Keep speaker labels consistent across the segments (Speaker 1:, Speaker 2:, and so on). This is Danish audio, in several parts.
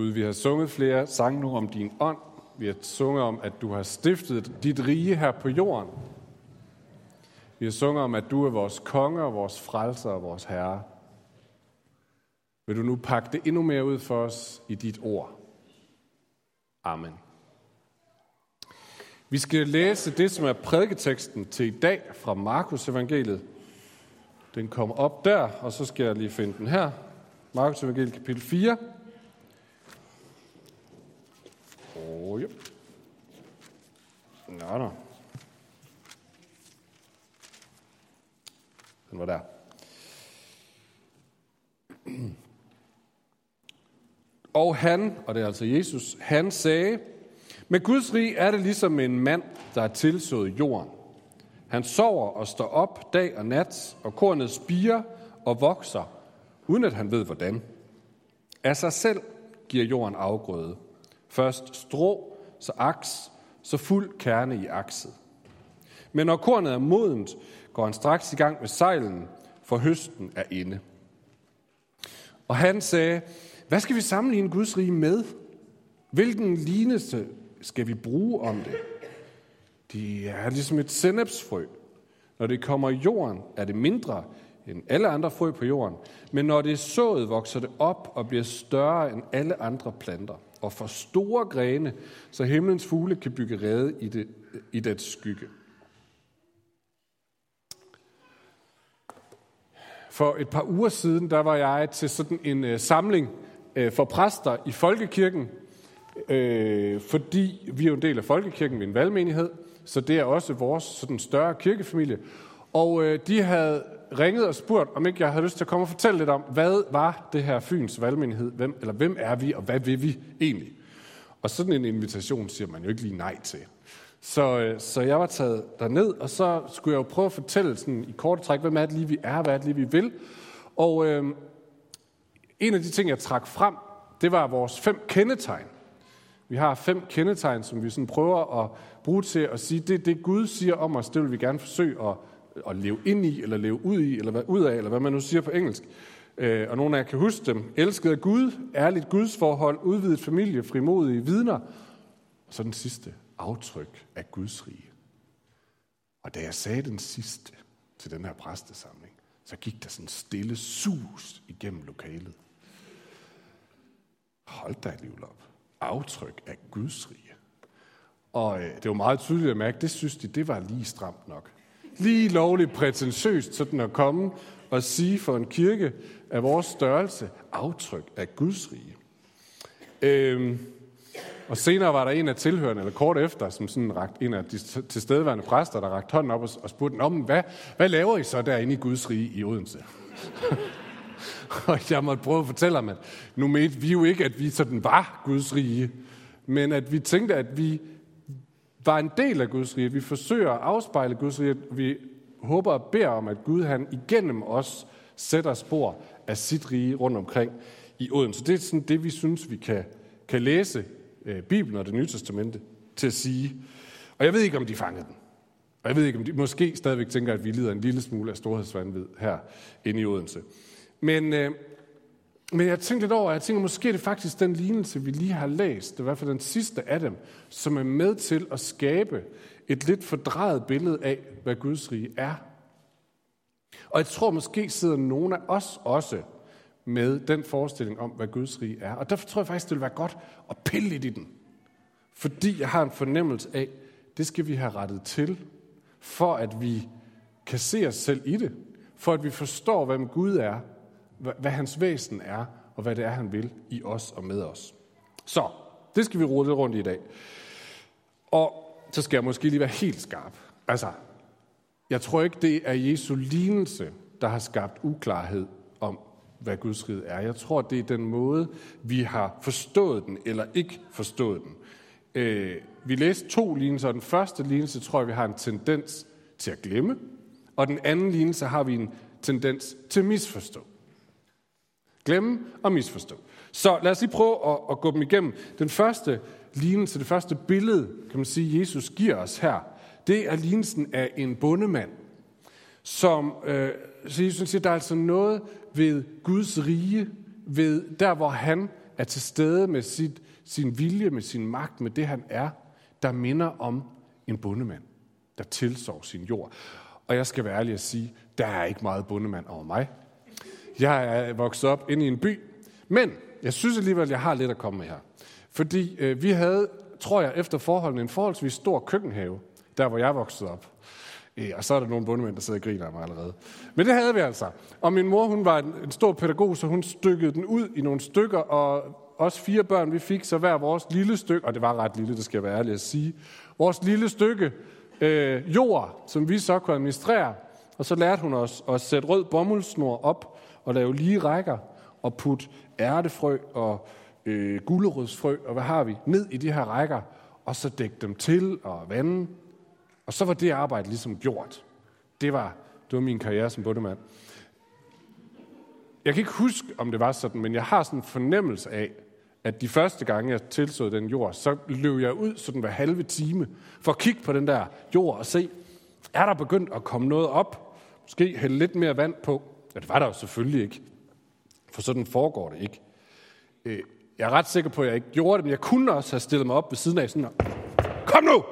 Speaker 1: Gud, vi har sunget flere sange nu om din ånd. Vi har sunget om, at du har stiftet dit rige her på jorden. Vi har sunget om, at du er vores konge og vores frelser og vores herre. Vil du nu pakke det endnu mere ud for os i dit ord? Amen. Vi skal læse det, som er prædiketeksten til i dag fra Markus evangeliet. Den kommer op der, og så skal jeg lige finde den her. Markus evangeliet kapitel 4. Oh, ja. Nå. Den var der. Og han, og det er altså Jesus, han sagde, med Guds rig er det ligesom en mand, der har tilsået jorden. Han sover og står op dag og nat, og kornet spiger og vokser, uden at han ved hvordan. Af sig selv giver jorden afgrøde. Først strå, så aks, så fuld kerne i akset. Men når kornet er modent, går han straks i gang med sejlen, for høsten er inde. Og han sagde, hvad skal vi sammenligne Guds rige med? Hvilken lignelse skal vi bruge om det? De er ligesom et sennepsfrø. Når det kommer i jorden, er det mindre end alle andre frø på jorden. Men når det er sået, vokser det op og bliver større end alle andre planter. Og for store grene, så himlens fugle kan bygge rede i, det, i dets skygge. For et par uger siden, der var jeg til sådan en øh, samling øh, for præster i Folkekirken, øh, fordi vi er jo en del af Folkekirken, vi er en valgmenighed, så det er også vores sådan større kirkefamilie. Og øh, de havde ringet og spurgt, om ikke jeg havde lyst til at komme og fortælle lidt om, hvad var det her Fyns valgmenighed, hvem, eller hvem er vi, og hvad vil vi egentlig? Og sådan en invitation siger man jo ikke lige nej til. Så, øh, så jeg var taget derned, og så skulle jeg jo prøve at fortælle sådan i korte træk, hvem er det lige, vi er, hvad er det lige, vi vil. Og øh, en af de ting, jeg trak frem, det var vores fem kendetegn. Vi har fem kendetegn, som vi sådan prøver at bruge til at sige, det det Gud siger om os, det vil vi gerne forsøge at, at leve ind i, eller leve ud i, eller hvad ud af, eller hvad man nu siger på engelsk. Øh, og nogle af jer kan huske dem. Elsket af Gud, ærligt Guds forhold, udvidet familie, frimodige vidner. Og så den sidste, aftryk af Guds rige. Og da jeg sagde den sidste til den her præstesamling, så gik der sådan stille sus igennem lokalet. Hold da alligevel op. Aftryk af Guds rige. Og øh, det var meget tydeligt at mærke, det synes de, det var lige stramt nok. Lige lovligt prætentiøst sådan at komme og sige for en kirke af vores størrelse, aftryk af Guds rige. Øhm, og senere var der en af tilhørende, eller kort efter, som sådan rakt, en af de tilstedeværende præster, der rakte hånden op og, og spurgte, om hvad, hvad laver I så derinde i Guds rige i Odense? og jeg måtte prøve at fortælle ham, at nu mente vi jo ikke, at vi sådan var Guds rige, men at vi tænkte, at vi var en del af Guds rige. Vi forsøger at afspejle Guds rige. Vi håber og beder om, at Gud han igennem os sætter spor af sit rige rundt omkring i Odense. Det er sådan det, vi synes, vi kan, kan læse øh, Bibelen og det nye testamente til at sige. Og jeg ved ikke, om de fangede den. Og jeg ved ikke, om de måske stadigvæk tænker, at vi lider en lille smule af storhedsvandvid her inde i Odense. Men, øh, men jeg tænkte lidt over, at jeg tænker, måske er det faktisk den lignelse, vi lige har læst, det er i hvert fald den sidste af dem, som er med til at skabe et lidt fordrejet billede af, hvad Guds rige er. Og jeg tror, måske sidder nogle af os også med den forestilling om, hvad Guds rige er. Og derfor tror jeg faktisk, det vil være godt at pille lidt i den. Fordi jeg har en fornemmelse af, det skal vi have rettet til, for at vi kan se os selv i det. For at vi forstår, hvem Gud er, hvad hans væsen er, og hvad det er, han vil i os og med os. Så, det skal vi rode lidt rundt i i dag. Og så skal jeg måske lige være helt skarp. Altså, jeg tror ikke, det er Jesu lignelse, der har skabt uklarhed om, hvad Guds rige er. Jeg tror, det er den måde, vi har forstået den eller ikke forstået den. Øh, vi læste to lignelser, den første lignelse tror jeg, vi har en tendens til at glemme, og den anden lignelse har vi en tendens til at misforstå. Glemme og misforstå. Så lad os lige prøve at, at gå dem igennem. Den første lignelse, det første billede, kan man sige, Jesus giver os her, det er lignelsen af en bondemand, som, øh, så Jesus siger, der er altså noget ved Guds rige, ved der hvor han er til stede med sit, sin vilje, med sin magt, med det han er, der minder om en bondemand, der tilsår sin jord. Og jeg skal være ærlig at sige, der er ikke meget bondemand over mig. Jeg er vokset op inde i en by, men jeg synes alligevel, at jeg har lidt at komme med her. Fordi øh, vi havde, tror jeg, efter forholdene en forholdsvis stor køkkenhave, der hvor jeg voksede op. Øh, og så er der nogle bundemænd, der sidder og griner af mig allerede. Men det havde vi altså. Og min mor, hun var en, en stor pædagog, så hun stykkede den ud i nogle stykker, og os fire børn, vi fik så hver vores lille stykke, og det var ret lille, det skal jeg være ærlig at sige, vores lille stykke øh, jord, som vi så kunne administrere. Og så lærte hun os at sætte rød bomuldsnor op og lave lige rækker og putte ærtefrø og øh, gulerodsfrø og hvad har vi, ned i de her rækker, og så dække dem til og vande. Og så var det arbejde ligesom gjort. Det var, det var min karriere som bundemand. Jeg kan ikke huske, om det var sådan, men jeg har sådan en fornemmelse af, at de første gange, jeg tilså den jord, så løb jeg ud sådan hver halve time for at kigge på den der jord og se, er der begyndt at komme noget op? Måske hælde lidt mere vand på. Det var der jo selvfølgelig ikke. For sådan foregår det ikke. Øh, jeg er ret sikker på, at jeg ikke gjorde det, men jeg kunne også have stillet mig op ved siden af sådan, kom nu!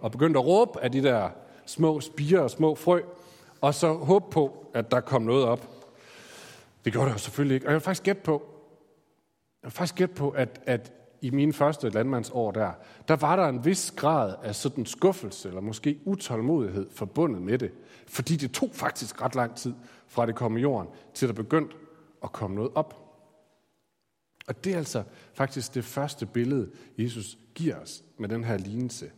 Speaker 1: Og begyndt at råbe af de der små spiger og små frø, og så håbe på, at der kom noget op. Det gjorde der jo selvfølgelig ikke. Og jeg vil faktisk gætte på, jeg vil faktisk gætte på, at, at i mine første landmandsår der, der var der en vis grad af sådan skuffelse, eller måske utålmodighed forbundet med det. Fordi det tog faktisk ret lang tid fra det kom i jorden, til der begyndte at komme noget op. Og det er altså faktisk det første billede, Jesus giver os med den her lignelse.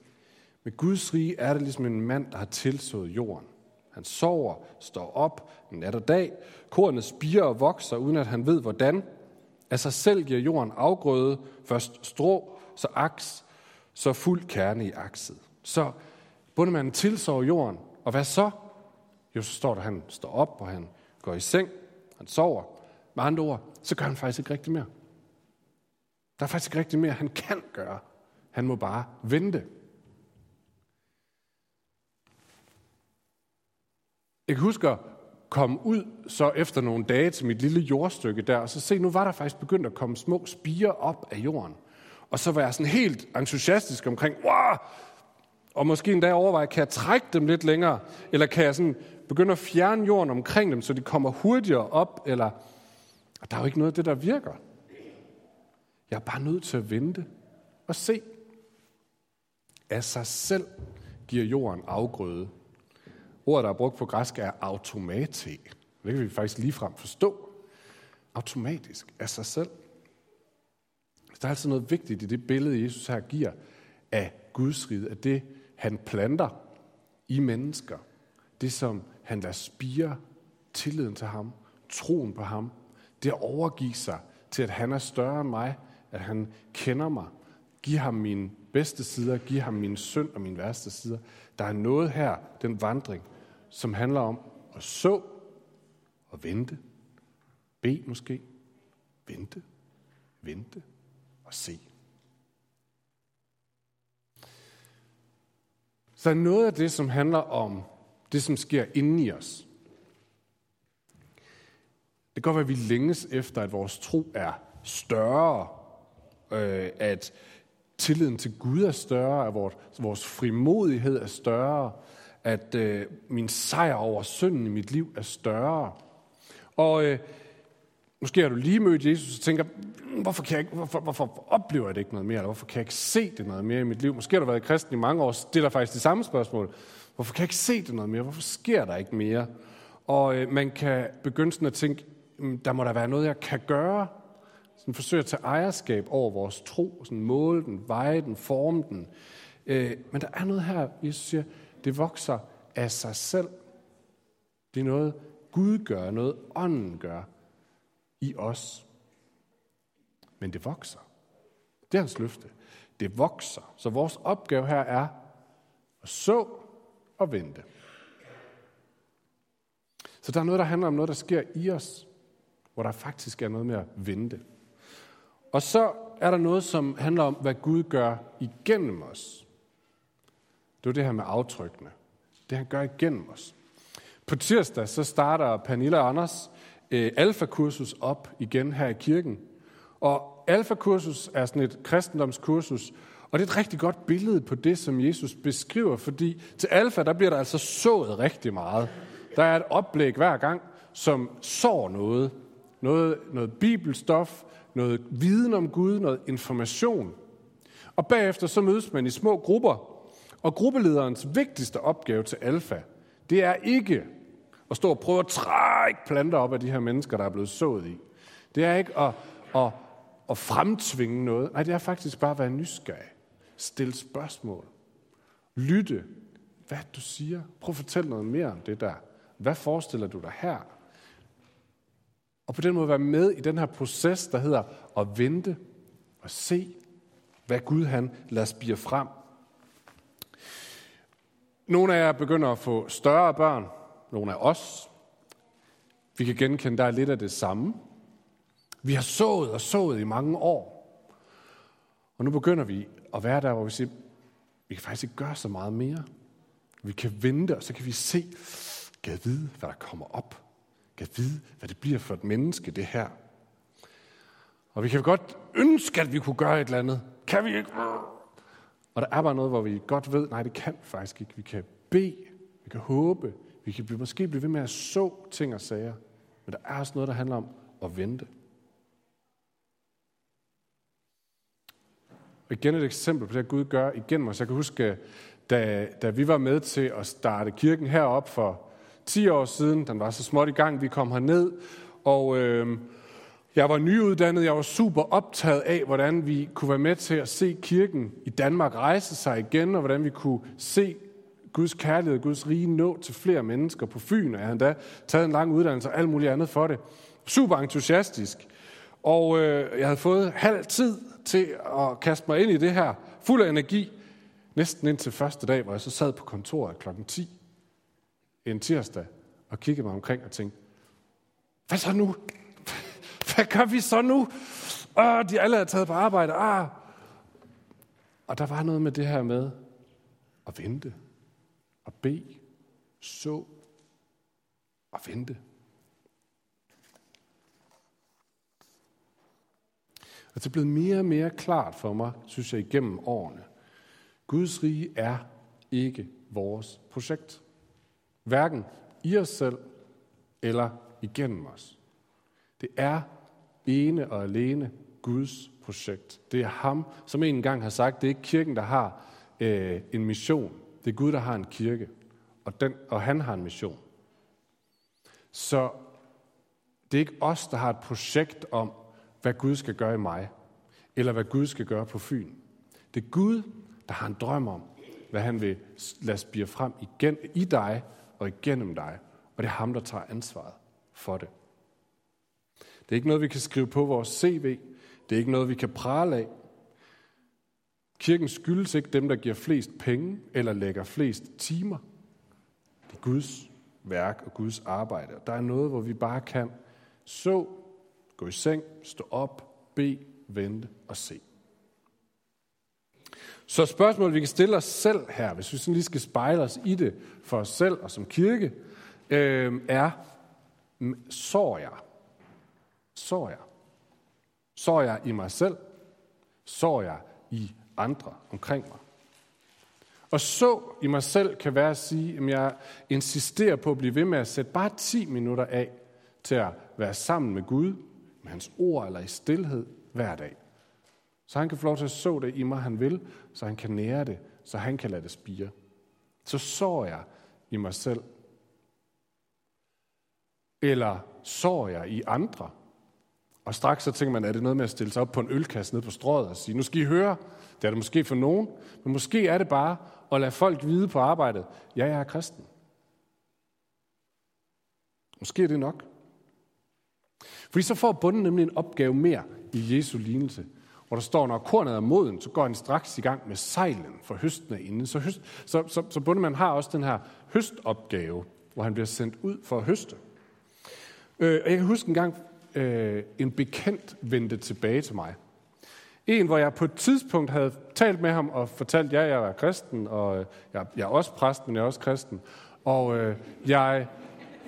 Speaker 1: Med Guds rige er det ligesom en mand, der har tilsået jorden. Han sover, står op nat og dag. Kornet spiger og vokser, uden at han ved hvordan. Af sig selv giver jorden afgrøde, først strå, så aks, så fuld kerne i akset. Så bundemanden tilsår jorden, og hvad så? Jo, så står der, han står op, og han går i seng, han sover. Med andre ord, så gør han faktisk ikke rigtig mere. Der er faktisk ikke rigtig mere, han kan gøre. Han må bare vente. Jeg husker kom komme ud så efter nogle dage til mit lille jordstykke der, og så se, nu var der faktisk begyndt at komme små spiger op af jorden. Og så var jeg sådan helt entusiastisk omkring, wow! og måske endda overveje, kan jeg trække dem lidt længere, eller kan jeg sådan begynde at fjerne jorden omkring dem, så de kommer hurtigere op, eller... Og der er jo ikke noget af det, der virker. Jeg er bare nødt til at vente og se. Af sig selv giver jorden afgrøde. Ordet, der er brugt på græsk, er automate. Det kan vi faktisk ligefrem forstå. Automatisk af sig selv. Der er altså noget vigtigt i det billede, Jesus her giver af Guds rige, af det, han planter i mennesker. Det, som han lader spire tilliden til ham, troen på ham, det at overgive sig til, at han er større end mig, at han kender mig. Giv ham mine bedste sider, giv ham min synd og min værste sider. Der er noget her, den vandring, som handler om at så og vente. Be måske. Vente, vente og se. Så noget af det, som handler om det, som sker inde i os. Det kan godt være, at vi længes efter, at vores tro er større øh, at tilliden til Gud er større, at vores, vores frimodighed er større, at øh, min sejr over synden i mit liv er større. Og øh, måske har du lige mødt Jesus og tænker, hmm, hvorfor, kan jeg ikke, hvorfor, hvorfor oplever jeg det ikke noget mere? Eller hvorfor kan jeg ikke se det noget mere i mit liv? Måske har du været kristen i mange år og stiller faktisk det samme spørgsmål. Hvorfor kan jeg ikke se det noget mere? Hvorfor sker der ikke mere? Og øh, man kan begynde sådan at tænke, hmm, der må der være noget, jeg kan gøre sådan forsøge at tage ejerskab over vores tro, sådan måle den, veje den, forme den. Øh, men der er noget her, Jesus siger, det vokser af sig selv. Det er noget, Gud gør, noget ånden gør i os. Men det vokser. Det er hans løfte. Det vokser. Så vores opgave her er at så og vente. Så der er noget, der handler om noget, der sker i os, hvor der faktisk er noget med at vente. Og så er der noget, som handler om, hvad Gud gør igennem os. Det er det her med aftrykkene. Det han gør igennem os. På tirsdag så starter Pernille og Anders øh, alfakursus op igen her i kirken. Og alfakursus er sådan et kristendomskursus, og det er et rigtig godt billede på det, som Jesus beskriver, fordi til alfa, der bliver der altså sået rigtig meget. Der er et oplæg hver gang, som sår noget. Noget, noget bibelstof, noget viden om Gud, noget information. Og bagefter så mødes man i små grupper, og gruppelederens vigtigste opgave til alfa, det er ikke at stå og prøve at trække planter op af de her mennesker, der er blevet sået i. Det er ikke at, at, at fremtvinge noget. Nej, det er faktisk bare at være nysgerrig. Stille spørgsmål. Lytte. Hvad du siger. Prøv at fortælle noget mere om det der. Hvad forestiller du dig her? Og på den måde være med i den her proces, der hedder at vente og se, hvad Gud han lader spire frem. Nogle af jer begynder at få større børn, nogle af os. Vi kan genkende, der er lidt af det samme. Vi har sået og sået i mange år. Og nu begynder vi at være der, hvor vi siger, vi kan faktisk ikke gøre så meget mere. Vi kan vente, og så kan vi se, kan vide, hvad der kommer op. Kan vide, hvad det bliver for et menneske, det her. Og vi kan godt ønske, at vi kunne gøre et eller andet. Kan vi ikke? Og der er bare noget, hvor vi godt ved, nej, det kan vi faktisk ikke. Vi kan bede, vi kan håbe, vi kan måske blive ved med at så ting og sager. Men der er også noget, der handler om at vente. Og igen et eksempel på det, Gud gør igen os. Jeg kan huske, øh, da, da vi var med til at starte kirken herop for 10 år siden, den var så småt i gang, vi kom herned, og øh, jeg var nyuddannet, jeg var super optaget af, hvordan vi kunne være med til at se kirken i Danmark rejse sig igen, og hvordan vi kunne se Guds kærlighed, Guds rige nå til flere mennesker på Fyn, og jeg havde da taget en lang uddannelse og alt muligt andet for det. Super entusiastisk. Og øh, jeg havde fået halv tid til at kaste mig ind i det her, fuld af energi, næsten indtil første dag, hvor jeg så sad på kontoret kl. 10 en tirsdag og kiggede mig omkring og tænkte, hvad så nu? Hvad gør vi så nu? Åh, de alle er taget på arbejde. Ah. Og der var noget med det her med at vente og bede, så og vente. Og det er blevet mere og mere klart for mig, synes jeg, igennem årene. Guds rige er ikke vores projekt. Hverken i os selv eller igennem os. Det er ene og alene Guds projekt. Det er ham, som en gang har sagt, det er ikke kirken, der har øh, en mission. Det er Gud, der har en kirke, og, den, og han har en mission. Så det er ikke os, der har et projekt om, hvad Gud skal gøre i mig, eller hvad Gud skal gøre på Fyn. Det er Gud, der har en drøm om, hvad han vil lade spire frem igen i dig og igennem dig. Og det er ham, der tager ansvaret for det. Det er ikke noget, vi kan skrive på vores CV. Det er ikke noget, vi kan prale af. Kirken skyldes ikke dem, der giver flest penge eller lægger flest timer. Det er Guds værk og Guds arbejde. Og Der er noget, hvor vi bare kan så, gå i seng, stå op, bede, vente og se. Så spørgsmålet, vi kan stille os selv her, hvis vi sådan lige skal spejle os i det for os selv og som kirke, øh, er, sår jeg? Sår jeg? Sår jeg i mig selv? Sår jeg i andre omkring mig? Og så i mig selv kan være at sige, at jeg insisterer på at blive ved med at sætte bare 10 minutter af til at være sammen med Gud, med hans ord eller i stillhed hver dag. Så han kan få lov til at så det i mig, han vil, så han kan nære det, så han kan lade det spire. Så sår jeg i mig selv. Eller sår jeg i andre. Og straks så tænker man, er det noget med at stille sig op på en ølkasse nede på strået og sige, nu skal I høre, det er det måske for nogen, men måske er det bare at lade folk vide på arbejdet, ja, jeg er kristen. Måske er det nok. Fordi så får bunden nemlig en opgave mere i Jesu lignelse, hvor der står, når kornet er moden, så går han straks i gang med sejlen for høsten er inde. Så, høst, så, så, så bundemanden har også den her høstopgave, hvor han bliver sendt ud for at høste. Øh, og jeg kan huske en gang, øh, en bekendt vendte tilbage til mig. En, hvor jeg på et tidspunkt havde talt med ham og fortalt, ja, jeg er kristen, og øh, jeg, jeg er også præst, men jeg er også kristen. Og øh, jeg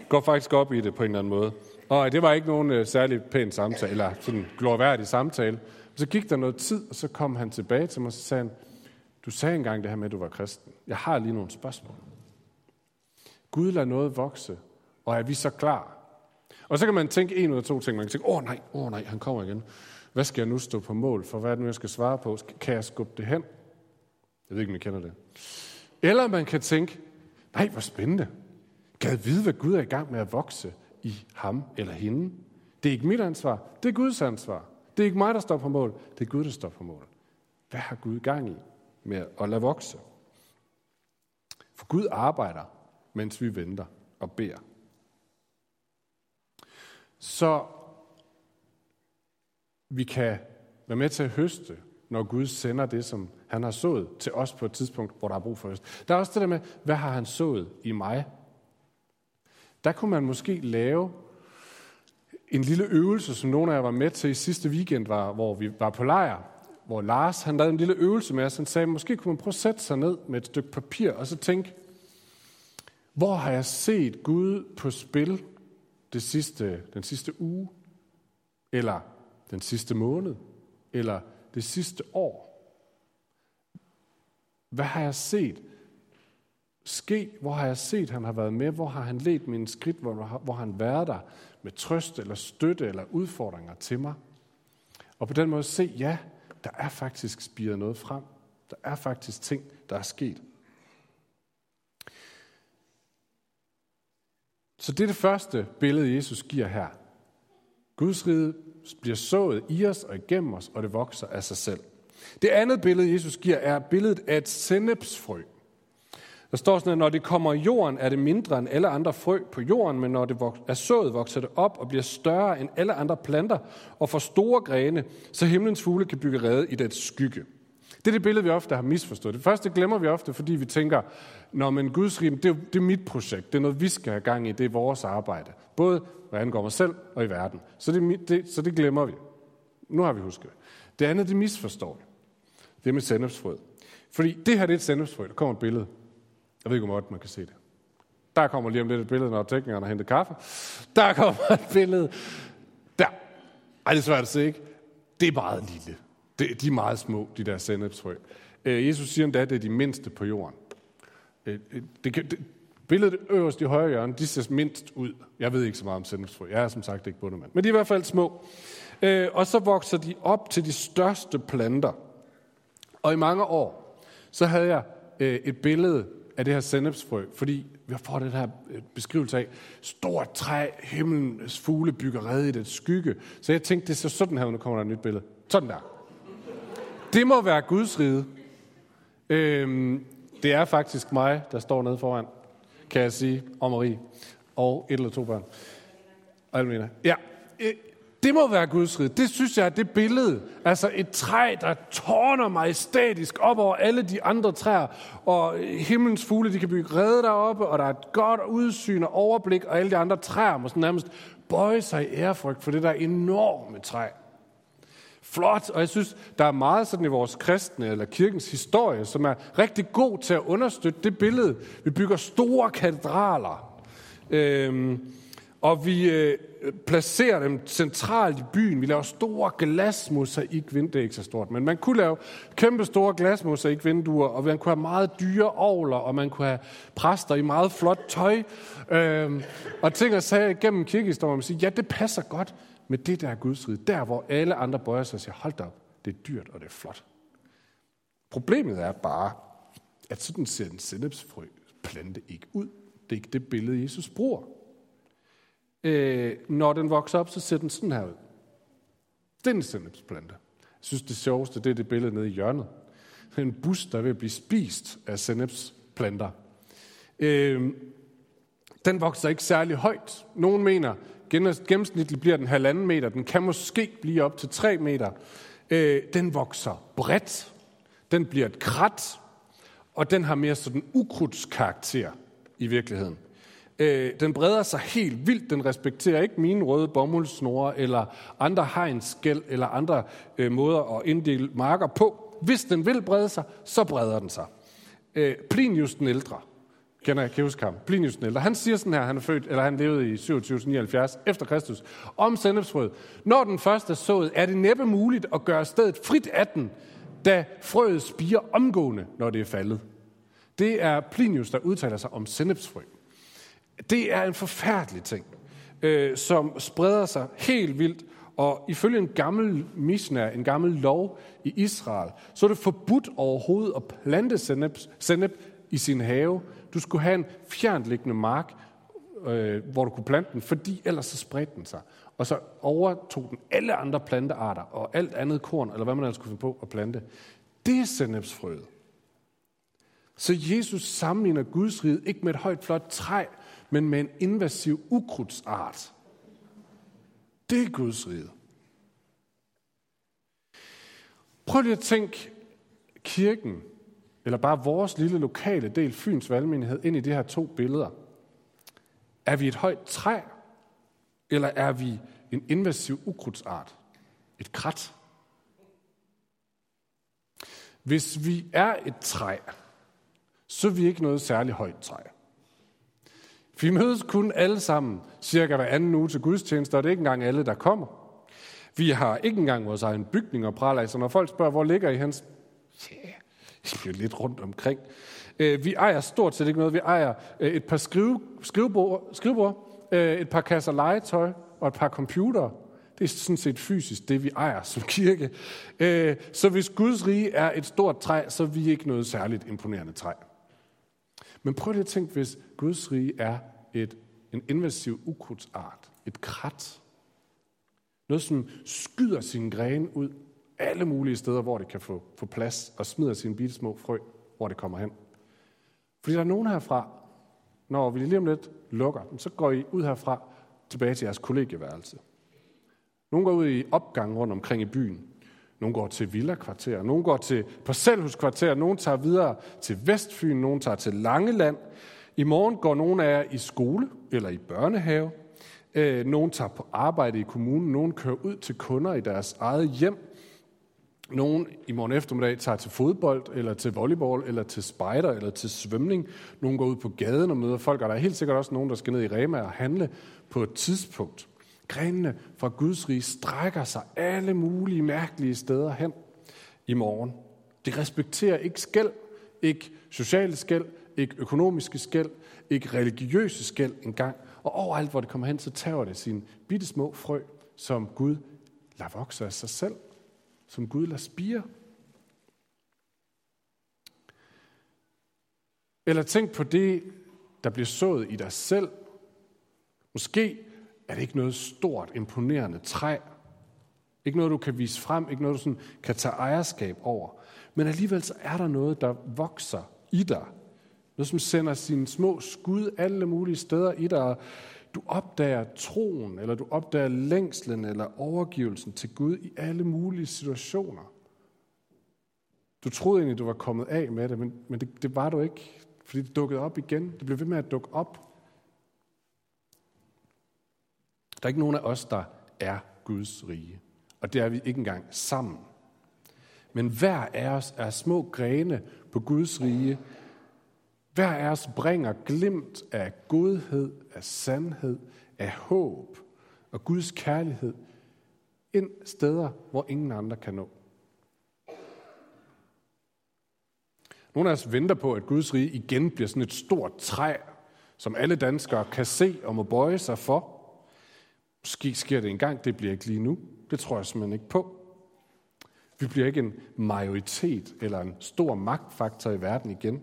Speaker 1: går faktisk op i det på en eller anden måde. Og øh, det var ikke nogen øh, særlig pæn samtale, eller sådan glorværdig samtale. Så gik der noget tid, og så kom han tilbage til mig, og så sagde han, du sagde engang det her med, at du var kristen. Jeg har lige nogle spørgsmål. Gud lader noget vokse, og er vi så klar? Og så kan man tænke en eller to ting. Man kan tænke, åh oh, nej, åh oh, nej, han kommer igen. Hvad skal jeg nu stå på mål for? Hvad er det nu, jeg skal svare på? Kan jeg skubbe det hen? Jeg ved ikke, om I kender det. Eller man kan tænke, nej, hvor spændende. Kan jeg vide, hvad Gud er i gang med at vokse i ham eller hende? Det er ikke mit ansvar, det er Guds ansvar. Det er ikke mig, der står på mål, det er Gud, der står på mål. Hvad har Gud gang i med at lade vokse? For Gud arbejder, mens vi venter og beder. Så vi kan være med til at høste, når Gud sender det, som han har sået til os på et tidspunkt, hvor der er brug for høst. Der er også det der med, hvad har han sået i mig? Der kunne man måske lave en lille øvelse, som nogle af jer var med til i sidste weekend, var, hvor vi var på lejr, hvor Lars han lavede en lille øvelse med os. Han sagde, måske kunne man prøve at sætte sig ned med et stykke papir, og så tænke, hvor har jeg set Gud på spil det sidste, den sidste uge? Eller den sidste måned? Eller det sidste år? Hvad har jeg set ske? Hvor har jeg set, han har været med? Hvor har han let mine skridt? Hvor, hvor har han været der med trøst eller støtte eller udfordringer til mig? Og på den måde se, ja, der er faktisk spiret noget frem. Der er faktisk ting, der er sket. Så det er det første billede, Jesus giver her. Guds rige bliver sået i os og igennem os, og det vokser af sig selv. Det andet billede, Jesus giver, er billedet af et sennepsfrø. Der står sådan, at når det kommer i jorden, er det mindre end alle andre frø på jorden, men når det er sået, vokser det op og bliver større end alle andre planter og får store grene, så himlens fugle kan bygge rede i dets skygge. Det er det billede, vi ofte har misforstået. Det første glemmer vi ofte, fordi vi tænker, når men Guds rige, det er, det er mit projekt, det er noget, vi skal have gang i, det er vores arbejde. Både hvad angår mig selv og i verden. Så det, det, så det glemmer vi. Nu har vi husket det. Det andet, det misforstår vi. Det er med sennepsfrøet. Fordi det her det er et sennepsfrø. Der kommer et billede. Jeg ved ikke, om man kan se det. Der kommer lige om lidt et billede, når teknikeren har hentet kaffe. Der kommer et billede. Der. Ej, det er svært at se, ikke? Det er meget lille. Det, de er meget små, de der sennepsfrø. Øh, Jesus siger endda, at det er de mindste på jorden. Øh, øh, det kan, det, billedet øverst i højre hjørne, de ser mindst ud. Jeg ved ikke så meget om sennepsfrø. Jeg er som sagt ikke bundemand. Men de er i hvert fald små. Og så vokser de op til de største planter. Og i mange år, så havde jeg et billede af det her sennepsfrø, fordi vi får den her beskrivelse af stort træ, himlens fugle bygger rede i det skygge. Så jeg tænkte, det ser sådan her, nu kommer der et nyt billede. Sådan der. Det må være Guds rige. Øhm, det er faktisk mig, der står nede foran, kan jeg sige, og Marie. Og et eller to børn. Og Almina. Ja, øh, det må være Guds rige. Det synes jeg er det billede. Altså et træ, der tårner majestætisk op over alle de andre træer. Og himlens fugle, de kan bygge redde deroppe, og der er et godt udsyn og overblik, og alle de andre træer må sådan nærmest bøje sig i ærefrygt for det der enorme træ. Flot, og jeg synes, der er meget sådan i vores kristne eller kirkens historie, som er rigtig god til at understøtte det billede. Vi bygger store katedraler. Øhm, og vi øh, placerer dem centralt i byen. Vi laver store glasmosaikvinduer. Det er ikke så stort, men man kunne lave kæmpe store glasmosaikvinduer, og man kunne have meget dyre ovler, og man kunne have præster i meget flot tøj. Øhm, og ting og sager igennem kirkehistorien, man siger, ja, det passer godt med det der Guds rige. Der, hvor alle andre bøjer sig og siger, hold da op, det er dyrt, og det er flot. Problemet er bare, at sådan ser en sennepsfrø plante ikke ud. Det er ikke det billede, Jesus bruger øh, når den vokser op, så ser den sådan her ud. Det er en sennepsplante. Jeg synes, det sjoveste, det er det billede nede i hjørnet. En bus, der vil blive spist af sennepsplanter. Øh, den vokser ikke særlig højt. Nogle mener, gennemsnitligt bliver den halvanden meter. Den kan måske blive op til 3 meter. Øh, den vokser bredt. Den bliver et krat. Og den har mere sådan ukrudtskarakter i virkeligheden. Øh, den breder sig helt vildt. Den respekterer ikke mine røde bomuldsnore eller andre hegnskæld eller andre øh, måder at inddele marker på. Hvis den vil brede sig, så breder den sig. Øh, Plinius den ældre, kender jeg, kan huske ham, Plinius den ældre. Han siger sådan her, han er født, eller han levede i 2779 efter Kristus, om sennepsfrøet. Når den første er sået, er det næppe muligt at gøre stedet frit af den, da frøet spiger omgående, når det er faldet. Det er Plinius, der udtaler sig om sennepsfrø. Det er en forfærdelig ting, øh, som spreder sig helt vildt, og ifølge en gammel misnær, en gammel lov i Israel, så er det forbudt overhovedet at plante sennep, sennep i sin have. Du skulle have en fjernliggende mark, øh, hvor du kunne plante den, fordi ellers så spredte den sig. Og så overtog den alle andre plantearter og alt andet korn, eller hvad man ellers kunne finde på at plante. Det er sennepsfrøet. Så Jesus sammenligner Guds rige ikke med et højt flot træ, men med en invasiv ukrudtsart. Det er Guds rige. Prøv lige at tænke kirken, eller bare vores lille lokale del, Fyns valgmenighed, ind i de her to billeder. Er vi et højt træ, eller er vi en invasiv ukrudtsart? Et krat? Hvis vi er et træ, så er vi ikke noget særligt højt træ. Vi mødes kun alle sammen cirka hver anden uge til gudstjenester, og det er ikke engang alle, der kommer. Vi har ikke engang vores egen bygning og prale af, så når folk spørger, hvor ligger I hans? Yeah, lidt rundt omkring. Øh, vi ejer stort set ikke noget. Vi ejer øh, et par skrive, skrivebord, skrivebord øh, et par kasser legetøj og et par computere. Det er sådan set fysisk det, vi ejer som kirke. Så hvis Guds rige er et stort træ, så er vi ikke noget særligt imponerende træ. Men prøv lige at tænke, hvis Guds rige er et, en invasiv ukrudtsart, et krat. Noget, som skyder sin grene ud alle mulige steder, hvor det kan få, få plads, og smider sine bitte små frø, hvor det kommer hen. Fordi der er nogen herfra, når vi lige om lidt lukker, så går I ud herfra tilbage til jeres kollegieværelse. Nogle går ud i opgang rundt omkring i byen. Nogle går til villa-kvarter, nogle går til parcelhuskvarterer, nogle tager videre til Vestfyn, nogle tager til Langeland. I morgen går nogle af jer i skole eller i børnehave. Øh, nogle tager på arbejde i kommunen, nogle kører ud til kunder i deres eget hjem nogen i morgen eftermiddag tager til fodbold, eller til volleyball, eller til spejder, eller til svømning. Nogen går ud på gaden og møder folk, og der er helt sikkert også nogen, der skal ned i Rema og handle på et tidspunkt. Grenene fra Guds rige strækker sig alle mulige mærkelige steder hen i morgen. Det respekterer ikke skæld, ikke sociale skæld, ikke økonomiske skæld, ikke religiøse skæld engang. Og overalt, hvor det kommer hen, så tager det sine bitte små frø, som Gud lader vokse af sig selv, som Gud lader spire. Eller tænk på det, der bliver sået i dig selv. Måske er det ikke noget stort, imponerende træ. Ikke noget, du kan vise frem, ikke noget, du sådan kan tage ejerskab over. Men alligevel så er der noget, der vokser i dig. Noget, som sender sine små skud alle mulige steder i dig. Du opdager troen, eller du opdager længslen eller overgivelsen til Gud i alle mulige situationer. Du troede egentlig, du var kommet af med det, men, men det, det var du ikke, fordi det dukkede op igen. Det blev ved med at dukke op. Der er ikke nogen af os, der er Guds rige. Og det er vi ikke engang sammen. Men hver af os er små grene på Guds rige. Hver af os bringer glimt af godhed, af sandhed, af håb og Guds kærlighed ind steder, hvor ingen andre kan nå. Nogle af os venter på, at Guds rige igen bliver sådan et stort træ, som alle danskere kan se og må bøje sig for. Måske sker det engang, det bliver ikke lige nu. Det tror jeg simpelthen ikke på. Vi bliver ikke en majoritet eller en stor magtfaktor i verden igen.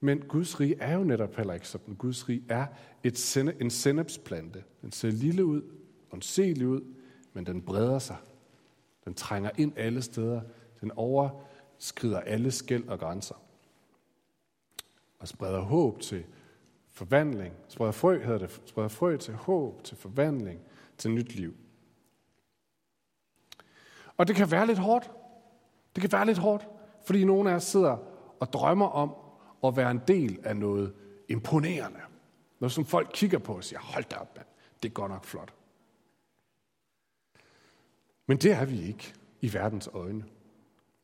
Speaker 1: Men Guds rige er jo netop heller ikke sådan. Guds rige er et sende, en sennepsplante. Den ser lille ud, onselig ud, men den breder sig. Den trænger ind alle steder. Den overskrider alle skæld og grænser. Og spreder håb til forvandling. Spreder frø, hedder det. Spreder frø til håb, til forvandling, til nyt liv. Og det kan være lidt hårdt. Det kan være lidt hårdt, fordi nogle af os sidder og drømmer om at være en del af noget imponerende. Noget, som folk kigger på og siger, hold da op, man. det er godt nok flot. Men det er vi ikke i verdens øjne.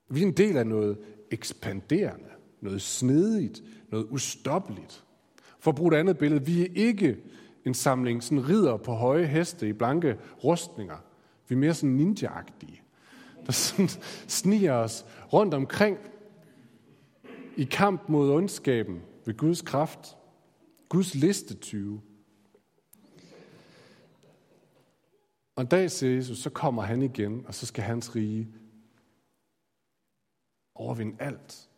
Speaker 1: Vi er en del af noget ekspanderende, noget snedigt, noget ustoppeligt. For at bruge et andet billede, vi er ikke en samling sådan ridder på høje heste i blanke rustninger. Vi er mere sådan ninja der sådan sniger os rundt omkring i kamp mod ondskaben ved Guds kraft. Guds listetyve. Og en dag, siger Jesus, så kommer han igen, og så skal hans rige overvinde alt.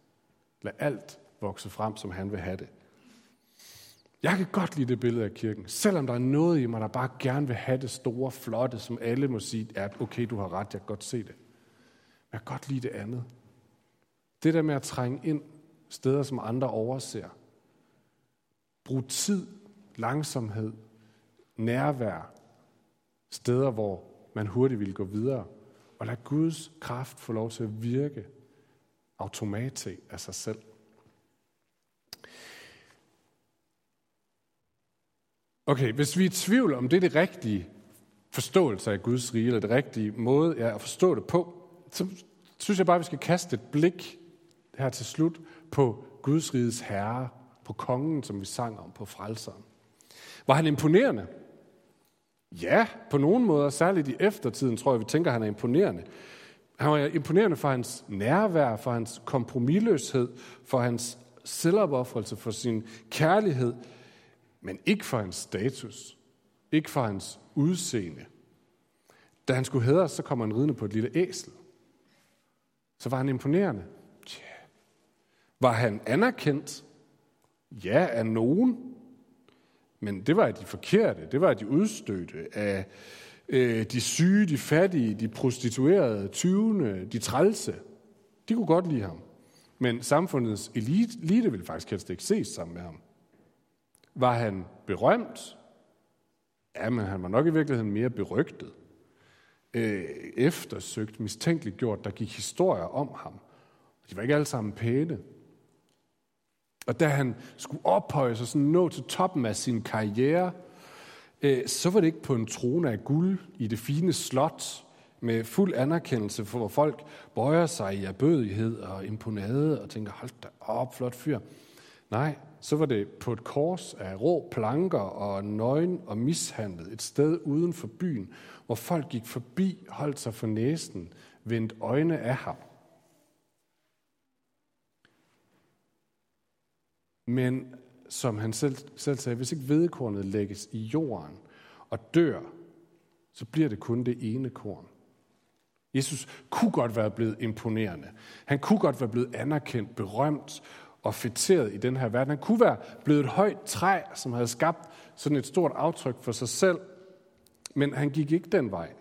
Speaker 1: Lad alt vokse frem, som han vil have det. Jeg kan godt lide det billede af kirken, selvom der er noget i mig, der bare gerne vil have det store, flotte, som alle må sige, at okay, du har ret, jeg kan godt se det. Men jeg kan godt lide det andet. Det der med at trænge ind steder, som andre overser. Brug tid, langsomhed, nærvær, steder, hvor man hurtigt vil gå videre. Og lad Guds kraft få lov til at virke automatisk af sig selv. Okay, hvis vi er i tvivl om det er det rigtige forståelse af Guds rige, eller det rigtige måde ja, at forstå det på, så synes jeg bare, at vi skal kaste et blik her til slut på Guds riges herre, på kongen, som vi sang om, på frelseren. Var han imponerende? Ja, på nogen måder, særligt i eftertiden, tror jeg, vi tænker, at han er imponerende. Han var imponerende for hans nærvær, for hans kompromilløshed, for hans selvopoffrelse, for sin kærlighed, men ikke for hans status, ikke for hans udseende. Da han skulle hædres, så kom han ridende på et lille æsel. Så var han imponerende. Var han anerkendt? Ja, af nogen. Men det var af de forkerte, det var af de udstødte, af øh, de syge, de fattige, de prostituerede, tyvene, de trælse. De kunne godt lide ham. Men samfundets elite, elite ville faktisk helst ikke ses sammen med ham. Var han berømt? Ja, men han var nok i virkeligheden mere berygtet. Øh, eftersøgt, mistænkeligt gjort. Der gik historier om ham. De var ikke alle sammen pæne. Og da han skulle ophøje sig, sådan nå til toppen af sin karriere, øh, så var det ikke på en trone af guld i det fine slot, med fuld anerkendelse, for hvor folk bøjer sig i erbødighed og imponade og tænker, hold da op, flot fyr. Nej, så var det på et kors af rå planker og nøgen og mishandlet, et sted uden for byen, hvor folk gik forbi, holdt sig for næsen, vendt øjne af ham. Men som han selv, selv sagde, hvis ikke vedkornet lægges i jorden og dør, så bliver det kun det ene korn. Jesus kunne godt være blevet imponerende. Han kunne godt være blevet anerkendt, berømt og fætteret i den her verden. Han kunne være blevet et højt træ, som havde skabt sådan et stort aftryk for sig selv. Men han gik ikke den vej.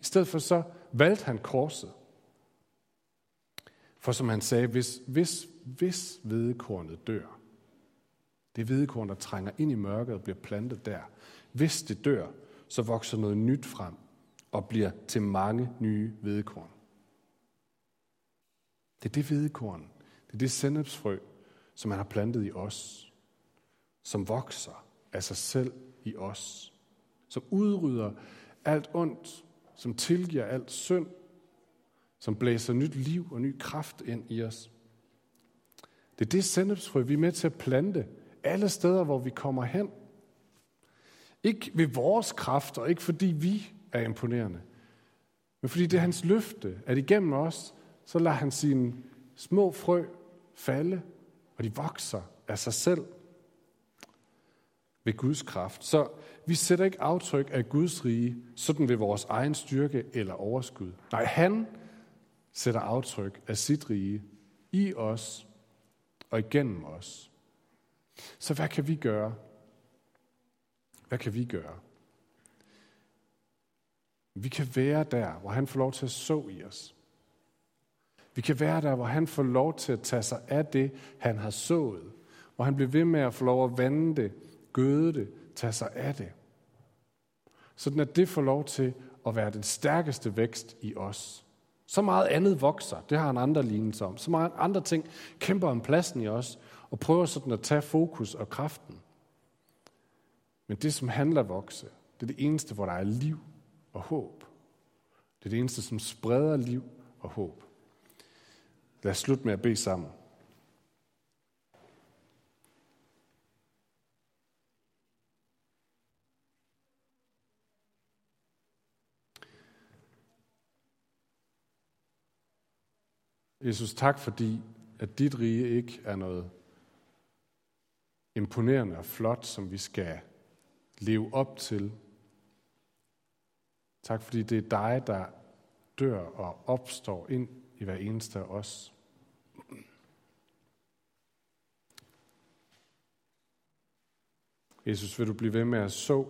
Speaker 1: I stedet for så valgte han korset. For som han sagde, hvis, hvis, hvis vedekornet dør, det hvedekorn, der trænger ind i mørket og bliver plantet der. Hvis det dør, så vokser noget nyt frem og bliver til mange nye hvedekorn. Det er det hvedekorn, det er det sennepsfrø, som han har plantet i os, som vokser af sig selv i os, som udrydder alt ondt, som tilgiver alt synd, som blæser nyt liv og ny kraft ind i os. Det er det sennepsfrø, vi er med til at plante alle steder, hvor vi kommer hen. Ikke ved vores kraft, og ikke fordi vi er imponerende, men fordi det er hans løfte, at igennem os, så lader han sine små frø falde, og de vokser af sig selv ved Guds kraft. Så vi sætter ikke aftryk af Guds rige, sådan ved vores egen styrke eller overskud. Nej, han sætter aftryk af sit rige i os og igennem os. Så hvad kan vi gøre? Hvad kan vi gøre? Vi kan være der, hvor han får lov til at så i os. Vi kan være der, hvor han får lov til at tage sig af det, han har sået. Hvor han bliver ved med at få lov at vande det, gøde det, tage sig af det. Sådan at det får lov til at være den stærkeste vækst i os. Så meget andet vokser, det har han andre lignelser om. Så meget andre ting kæmper om pladsen i os, og prøver sådan at tage fokus og kraften. Men det, som handler vokse, det er det eneste, hvor der er liv og håb. Det er det eneste, som spreder liv og håb. Lad os slutte med at bede sammen. Jesus, tak fordi, at dit rige ikke er noget imponerende og flot, som vi skal leve op til. Tak fordi det er dig, der dør og opstår ind i hver eneste af os. Jesus, vil du blive ved med at så,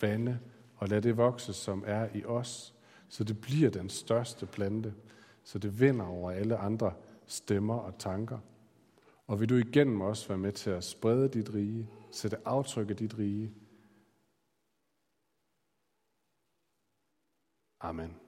Speaker 1: vande og lade det vokse, som er i os, så det bliver den største plante, så det vinder over alle andre stemmer og tanker. Og vil du igennem os være med til at sprede dit rige, sætte aftryk af dit rige. Amen.